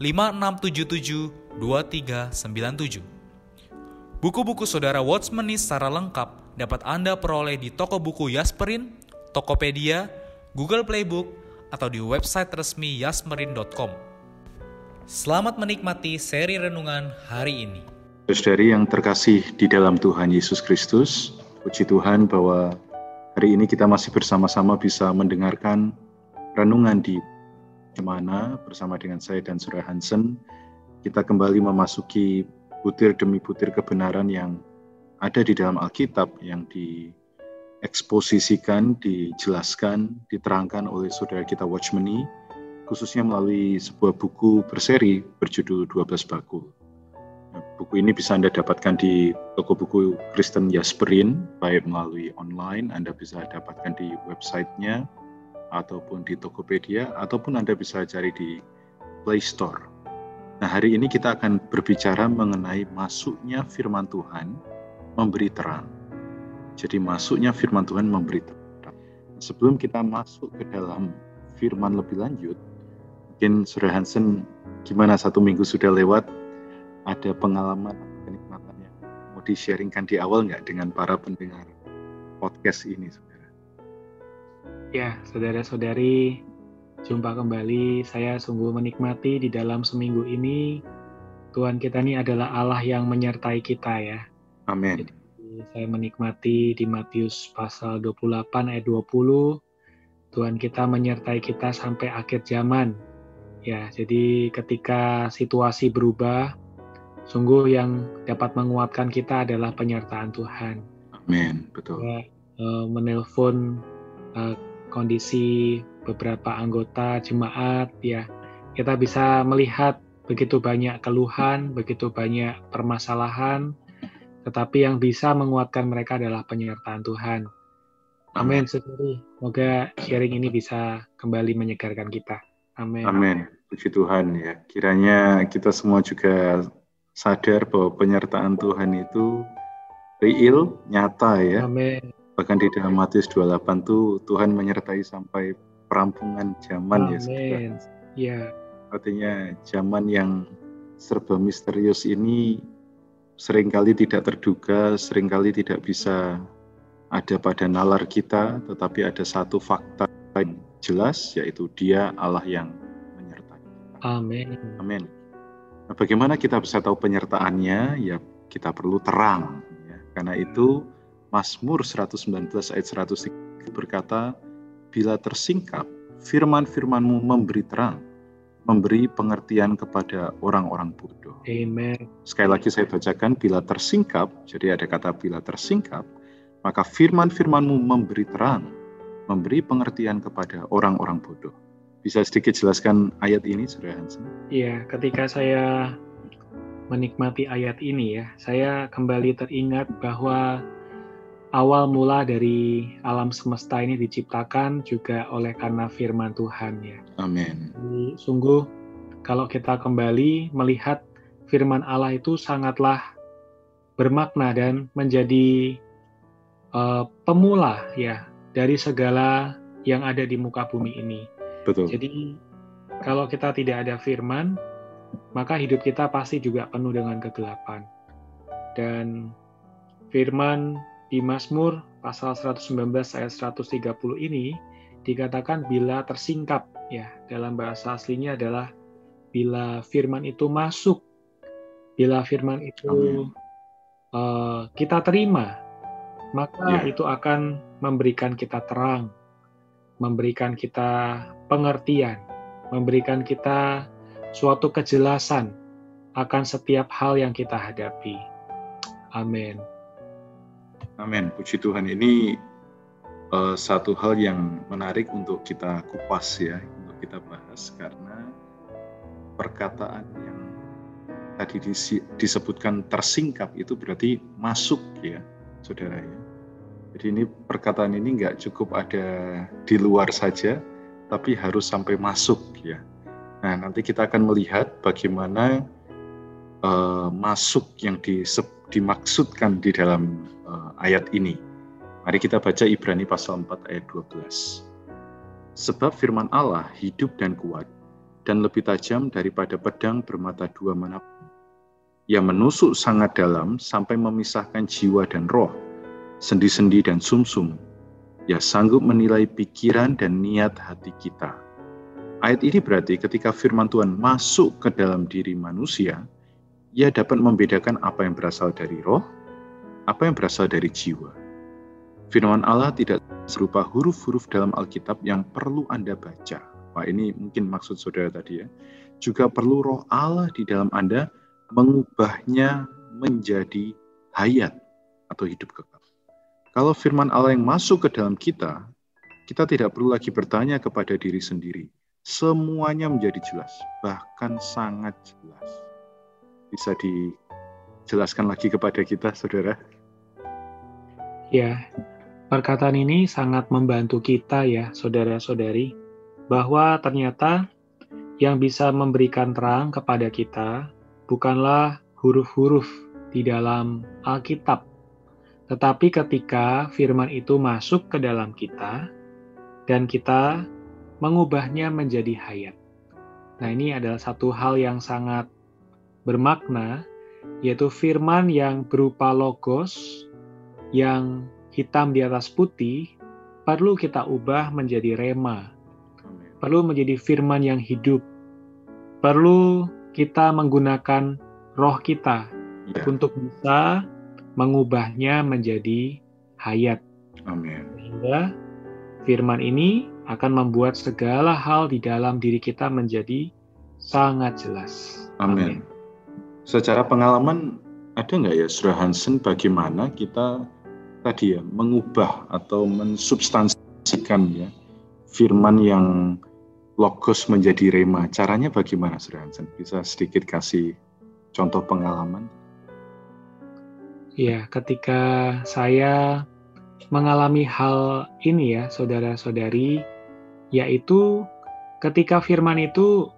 5677 2397. Buku-buku saudara Watchmeni secara lengkap dapat Anda peroleh di toko buku Yasmerin, Tokopedia, Google Playbook, atau di website resmi yasmerin.com. Selamat menikmati seri renungan hari ini. Saudari yang terkasih di dalam Tuhan Yesus Kristus, puji Tuhan bahwa hari ini kita masih bersama-sama bisa mendengarkan renungan di Ke mana bersama dengan saya dan Surya Hansen kita kembali memasuki butir demi butir kebenaran yang ada di dalam Alkitab yang dieksposisikan, dijelaskan, diterangkan oleh saudara kita Watchmeni khususnya melalui sebuah buku berseri berjudul 12 Bakul. Nah, buku ini bisa Anda dapatkan di toko buku Kristen Jasperin, baik melalui online, Anda bisa dapatkan di websitenya, ataupun di Tokopedia, ataupun Anda bisa cari di Play Store. Nah, hari ini kita akan berbicara mengenai masuknya firman Tuhan memberi terang. Jadi masuknya firman Tuhan memberi terang. Sebelum kita masuk ke dalam firman lebih lanjut, mungkin Surya Hansen gimana satu minggu sudah lewat, ada pengalaman kenikmatan yang mau di-sharingkan di awal nggak dengan para pendengar podcast ini? Ya, saudara-saudari, jumpa kembali. Saya sungguh menikmati di dalam seminggu ini. Tuhan kita ini adalah Allah yang menyertai kita ya. Amin. Jadi, saya menikmati di Matius pasal 28 ayat 20. Tuhan kita menyertai kita sampai akhir zaman. Ya, jadi ketika situasi berubah, sungguh yang dapat menguatkan kita adalah penyertaan Tuhan. Amin, betul. Ya, uh, menelpon uh, kondisi beberapa anggota jemaat ya kita bisa melihat begitu banyak keluhan, begitu banyak permasalahan, tetapi yang bisa menguatkan mereka adalah penyertaan Tuhan. Amin, saudari. Semoga sharing ini bisa kembali menyegarkan kita. Amin. Amin. Puji Tuhan ya. Kiranya kita semua juga sadar bahwa penyertaan Tuhan itu real, nyata ya. Amin. Bahkan di dalam Matius 28 tuh Tuhan menyertai sampai perampungan zaman ya, Amin. ya. Artinya zaman yang serba misterius ini sering kali tidak terduga, sering kali tidak bisa ada pada nalar kita, tetapi ada satu fakta yang jelas, yaitu Dia Allah yang menyertai. Amin. Amin. Nah, bagaimana kita bisa tahu penyertaannya? Ya, kita perlu terang. Ya. Karena itu Mazmur 119 ayat 103 berkata, Bila tersingkap, firman-firmanmu memberi terang, memberi pengertian kepada orang-orang bodoh. Amen. Sekali lagi saya bacakan, bila tersingkap, jadi ada kata bila tersingkap, maka firman-firmanmu memberi terang, memberi pengertian kepada orang-orang bodoh. Bisa sedikit jelaskan ayat ini, Surya Hansen? Iya, ketika saya menikmati ayat ini ya, saya kembali teringat bahwa awal mula dari alam semesta ini diciptakan juga oleh karena firman Tuhan ya. Amin. Sungguh kalau kita kembali melihat firman Allah itu sangatlah bermakna dan menjadi uh, pemula ya dari segala yang ada di muka bumi ini. Betul. Jadi kalau kita tidak ada firman, maka hidup kita pasti juga penuh dengan kegelapan. Dan firman di Mazmur pasal 119 ayat 130 ini dikatakan bila tersingkap ya dalam bahasa aslinya adalah bila firman itu masuk, bila firman itu uh, kita terima, maka yeah. itu akan memberikan kita terang, memberikan kita pengertian, memberikan kita suatu kejelasan akan setiap hal yang kita hadapi. Amin. Amin. Puji Tuhan. Ini uh, satu hal yang menarik untuk kita kupas ya, untuk kita bahas karena perkataan yang tadi disebutkan tersingkap itu berarti masuk ya, saudara ya. Jadi ini perkataan ini nggak cukup ada di luar saja, tapi harus sampai masuk ya. Nah nanti kita akan melihat bagaimana uh, masuk yang dimaksudkan di dalam uh, ayat ini. Mari kita baca Ibrani pasal 4 ayat 12. Sebab firman Allah hidup dan kuat dan lebih tajam daripada pedang bermata dua mana pun. Yang menusuk sangat dalam sampai memisahkan jiwa dan roh, sendi-sendi dan sumsum. Ya sanggup menilai pikiran dan niat hati kita. Ayat ini berarti ketika firman Tuhan masuk ke dalam diri manusia, ia dapat membedakan apa yang berasal dari roh, apa yang berasal dari jiwa. Firman Allah tidak serupa huruf-huruf dalam Alkitab yang perlu Anda baca Wah ini mungkin maksud saudara tadi ya. Juga perlu roh Allah di dalam Anda mengubahnya menjadi hayat atau hidup kekal. Kalau firman Allah yang masuk ke dalam kita, kita tidak perlu lagi bertanya kepada diri sendiri. Semuanya menjadi jelas, bahkan sangat jelas. Bisa dijelaskan lagi kepada kita, saudara? Ya, perkataan ini sangat membantu kita ya, saudara-saudari, bahwa ternyata yang bisa memberikan terang kepada kita bukanlah huruf-huruf di dalam Alkitab, tetapi ketika firman itu masuk ke dalam kita dan kita mengubahnya menjadi hayat. Nah, ini adalah satu hal yang sangat bermakna, yaitu firman yang berupa logos yang hitam di atas putih perlu kita ubah menjadi rema perlu menjadi firman yang hidup. Perlu kita menggunakan roh kita ya. untuk bisa mengubahnya menjadi hayat. Amin. Sehingga firman ini akan membuat segala hal di dalam diri kita menjadi sangat jelas. Amin. Amin. Secara pengalaman ada nggak ya, Surah Hansen, bagaimana kita tadi ya mengubah atau mensubstansikan ya firman yang logos menjadi rema. Caranya bagaimana, Sri Hansen? Bisa sedikit kasih contoh pengalaman? Ya, ketika saya mengalami hal ini ya, saudara-saudari, yaitu ketika firman itu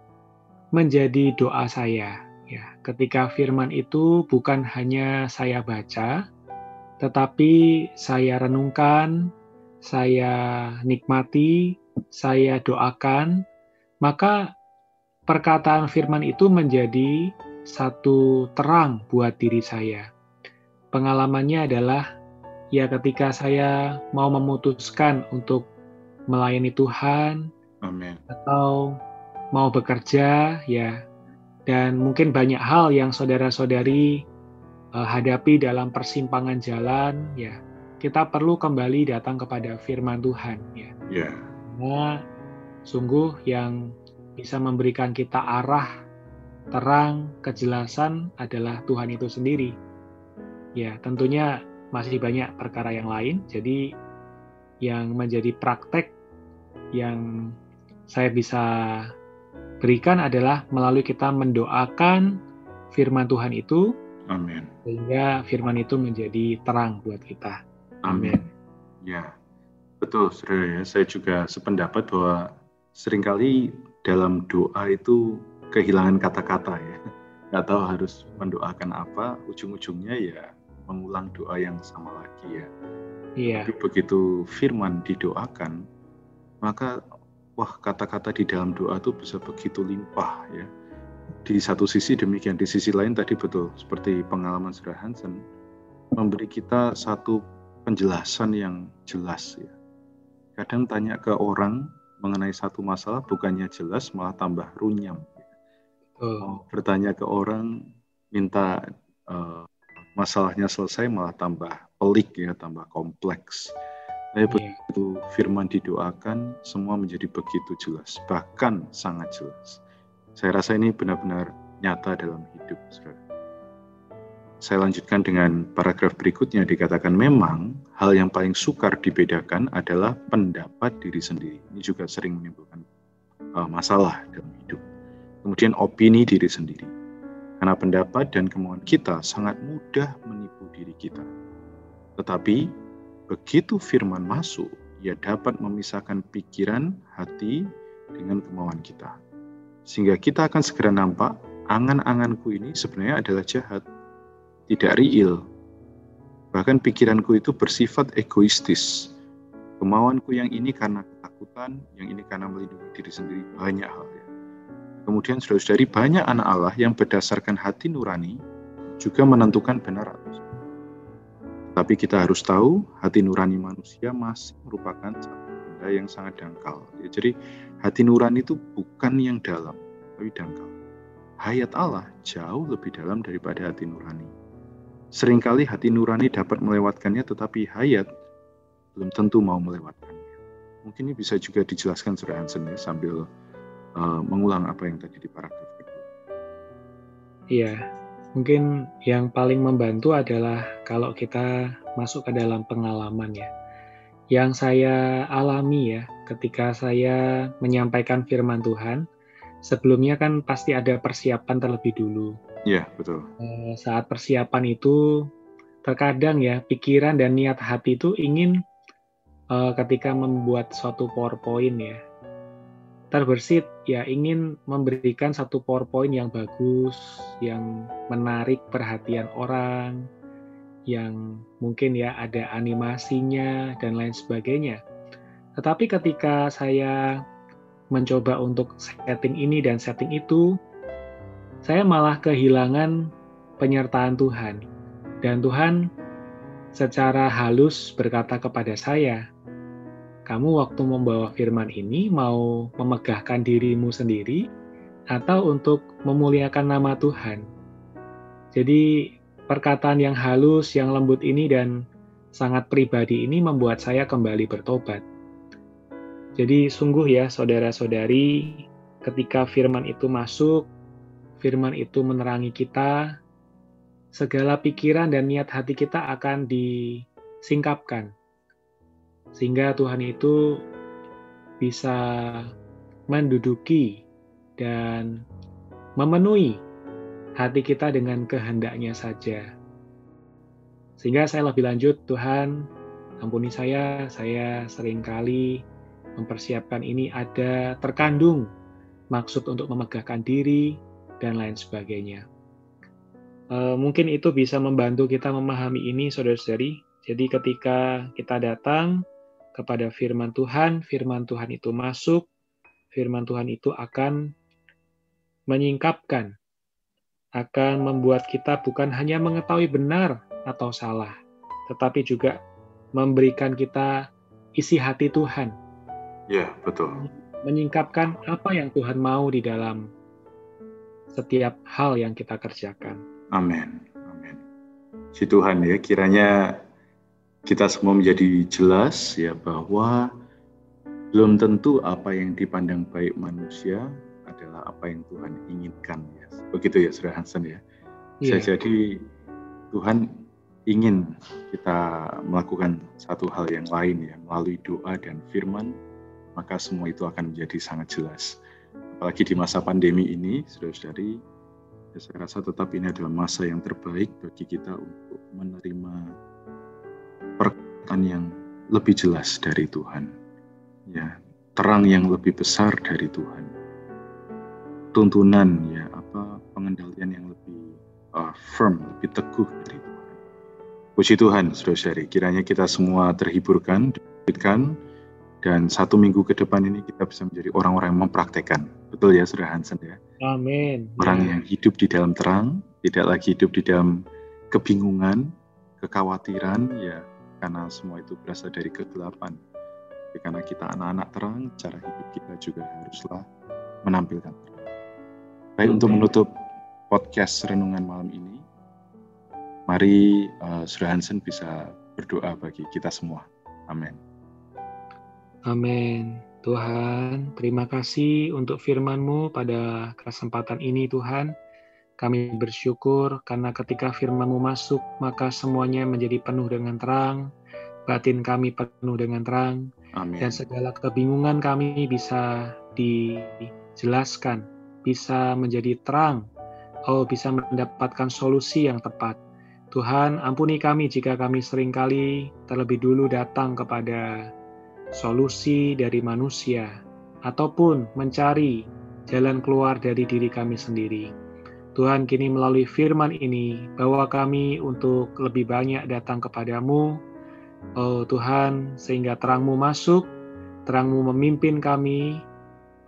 menjadi doa saya. Ya, ketika firman itu bukan hanya saya baca, tetapi saya renungkan, saya nikmati, saya doakan, maka perkataan firman itu menjadi satu terang buat diri saya. Pengalamannya adalah ya ketika saya mau memutuskan untuk melayani Tuhan Amen. atau mau bekerja ya dan mungkin banyak hal yang saudara-saudari hadapi dalam persimpangan jalan ya kita perlu kembali datang kepada firman Tuhan ya. Yeah. Karena sungguh yang bisa memberikan kita arah, terang, kejelasan adalah Tuhan itu sendiri. Ya, tentunya masih banyak perkara yang lain, jadi yang menjadi praktek yang saya bisa berikan adalah melalui kita mendoakan firman Tuhan itu, Amin. Sehingga firman itu menjadi terang buat kita. Amin. Ya, betul, saudara ya. Saya juga sependapat bahwa sering kali dalam doa itu kehilangan kata-kata ya. Nggak tahu harus mendoakan apa, ujung-ujungnya ya mengulang doa yang sama lagi ya. Iya. Tapi begitu firman didoakan, maka wah kata-kata di dalam doa itu bisa begitu limpah ya. Di satu sisi demikian, di sisi lain tadi betul seperti pengalaman Surah Hansen memberi kita satu penjelasan yang jelas ya. Kadang tanya ke orang mengenai satu masalah bukannya jelas malah tambah runyam. mau bertanya ke orang, minta uh, masalahnya selesai malah tambah pelik ya, tambah kompleks. Tapi yeah. begitu firman didoakan, semua menjadi begitu jelas, bahkan sangat jelas. Saya rasa ini benar-benar nyata dalam hidup. Saya lanjutkan dengan paragraf berikutnya dikatakan memang hal yang paling sukar dibedakan adalah pendapat diri sendiri. Ini juga sering menimbulkan uh, masalah dalam hidup. Kemudian opini diri sendiri. Karena pendapat dan kemauan kita sangat mudah menipu diri kita. Tetapi Begitu firman masuk, ia dapat memisahkan pikiran, hati, dengan kemauan kita. Sehingga kita akan segera nampak, angan-anganku ini sebenarnya adalah jahat, tidak real. Bahkan pikiranku itu bersifat egoistis. Kemauanku yang ini karena ketakutan, yang ini karena melindungi diri sendiri, banyak hal ya. Kemudian saudara-saudari banyak anak Allah yang berdasarkan hati nurani juga menentukan benar atau salah. Tapi kita harus tahu hati nurani manusia masih merupakan satu yang sangat dangkal. Ya, jadi hati nurani itu bukan yang dalam, tapi dangkal. Hayat Allah jauh lebih dalam daripada hati nurani. Seringkali hati nurani dapat melewatkannya, tetapi hayat belum tentu mau melewatkannya. Mungkin ini bisa juga dijelaskan Surah Hansen ya, sambil uh, mengulang apa yang tadi di paragraf kedua. Iya, Mungkin yang paling membantu adalah kalau kita masuk ke dalam pengalaman ya. Yang saya alami ya ketika saya menyampaikan firman Tuhan, sebelumnya kan pasti ada persiapan terlebih dulu. Iya, betul. Eh, saat persiapan itu terkadang ya pikiran dan niat hati itu ingin uh, ketika membuat suatu PowerPoint ya terbersit ya ingin memberikan satu PowerPoint yang bagus, yang menarik perhatian orang, yang mungkin ya ada animasinya dan lain sebagainya. Tetapi ketika saya mencoba untuk setting ini dan setting itu, saya malah kehilangan penyertaan Tuhan. Dan Tuhan secara halus berkata kepada saya, kamu waktu membawa firman ini mau memegahkan dirimu sendiri atau untuk memuliakan nama Tuhan. Jadi perkataan yang halus, yang lembut ini dan sangat pribadi ini membuat saya kembali bertobat. Jadi sungguh ya saudara-saudari, ketika firman itu masuk, firman itu menerangi kita, segala pikiran dan niat hati kita akan disingkapkan sehingga Tuhan itu bisa menduduki dan memenuhi hati kita dengan kehendaknya saja. Sehingga saya lebih lanjut, Tuhan, ampuni saya, saya sering kali mempersiapkan ini ada terkandung maksud untuk memegahkan diri dan lain sebagainya. E, mungkin itu bisa membantu kita memahami ini, saudara-saudari. Jadi ketika kita datang kepada firman Tuhan, firman Tuhan itu masuk, firman Tuhan itu akan menyingkapkan, akan membuat kita bukan hanya mengetahui benar atau salah, tetapi juga memberikan kita isi hati Tuhan. Ya, betul. Menyingkapkan apa yang Tuhan mau di dalam setiap hal yang kita kerjakan. Amin. Amin. Si Tuhan ya, kiranya kita semua menjadi jelas ya bahwa belum tentu apa yang dipandang baik manusia adalah apa yang Tuhan inginkan ya. Begitu ya Saudara Hansen ya. Yeah. Jadi Tuhan ingin kita melakukan satu hal yang lain ya melalui doa dan firman maka semua itu akan menjadi sangat jelas. Apalagi di masa pandemi ini, saudara-saudari, ya saya rasa tetap ini adalah masa yang terbaik bagi kita untuk menerima perkataan yang lebih jelas dari Tuhan. Ya, terang yang lebih besar dari Tuhan. Tuntunan ya, pengendalian yang lebih uh, firm, lebih teguh dari Tuhan. Puji Tuhan, saudara-saudari, kiranya kita semua terhiburkan, diberikan, dan satu minggu ke depan ini kita bisa menjadi orang-orang yang mempraktekkan. Betul ya, Saudara Hansen ya? Amin. Orang ya. yang hidup di dalam terang, tidak lagi hidup di dalam kebingungan, kekhawatiran, ya karena semua itu berasal dari kegelapan. Tapi karena kita anak-anak terang, cara hidup kita juga haruslah menampilkan terang. Baik untuk menutup podcast renungan malam ini, mari uh, Saudara Hansen bisa berdoa bagi kita semua. Amin. Amin. Tuhan, terima kasih untuk firman-Mu pada kesempatan ini Tuhan. Kami bersyukur karena ketika firman-Mu masuk, maka semuanya menjadi penuh dengan terang, batin kami penuh dengan terang, Amin. dan segala kebingungan kami bisa dijelaskan, bisa menjadi terang, oh bisa mendapatkan solusi yang tepat. Tuhan, ampuni kami jika kami sering kali terlebih dulu datang kepada solusi dari manusia, ataupun mencari jalan keluar dari diri kami sendiri. Tuhan kini melalui firman ini, bawa kami untuk lebih banyak datang kepadamu, Oh Tuhan, sehingga terangmu masuk, terangmu memimpin kami,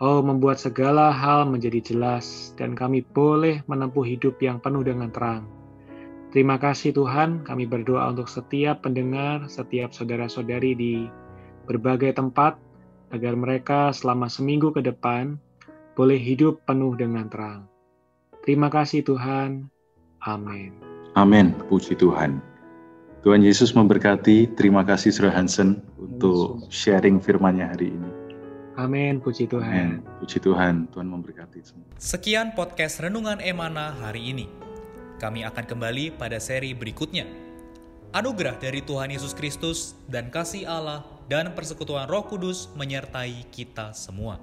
Oh membuat segala hal menjadi jelas, dan kami boleh menempuh hidup yang penuh dengan terang. Terima kasih Tuhan, kami berdoa untuk setiap pendengar, setiap saudara-saudari di berbagai tempat, agar mereka selama seminggu ke depan boleh hidup penuh dengan terang. Terima kasih Tuhan. Amin. Amin. Puji Tuhan. Tuhan Yesus memberkati. Terima kasih Saudara Hansen untuk sharing firman-Nya hari ini. Amin, puji Tuhan. Amin. Puji Tuhan, Tuhan memberkati semua. Sekian podcast Renungan Emana hari ini. Kami akan kembali pada seri berikutnya. Anugerah dari Tuhan Yesus Kristus dan kasih Allah dan persekutuan Roh Kudus menyertai kita semua.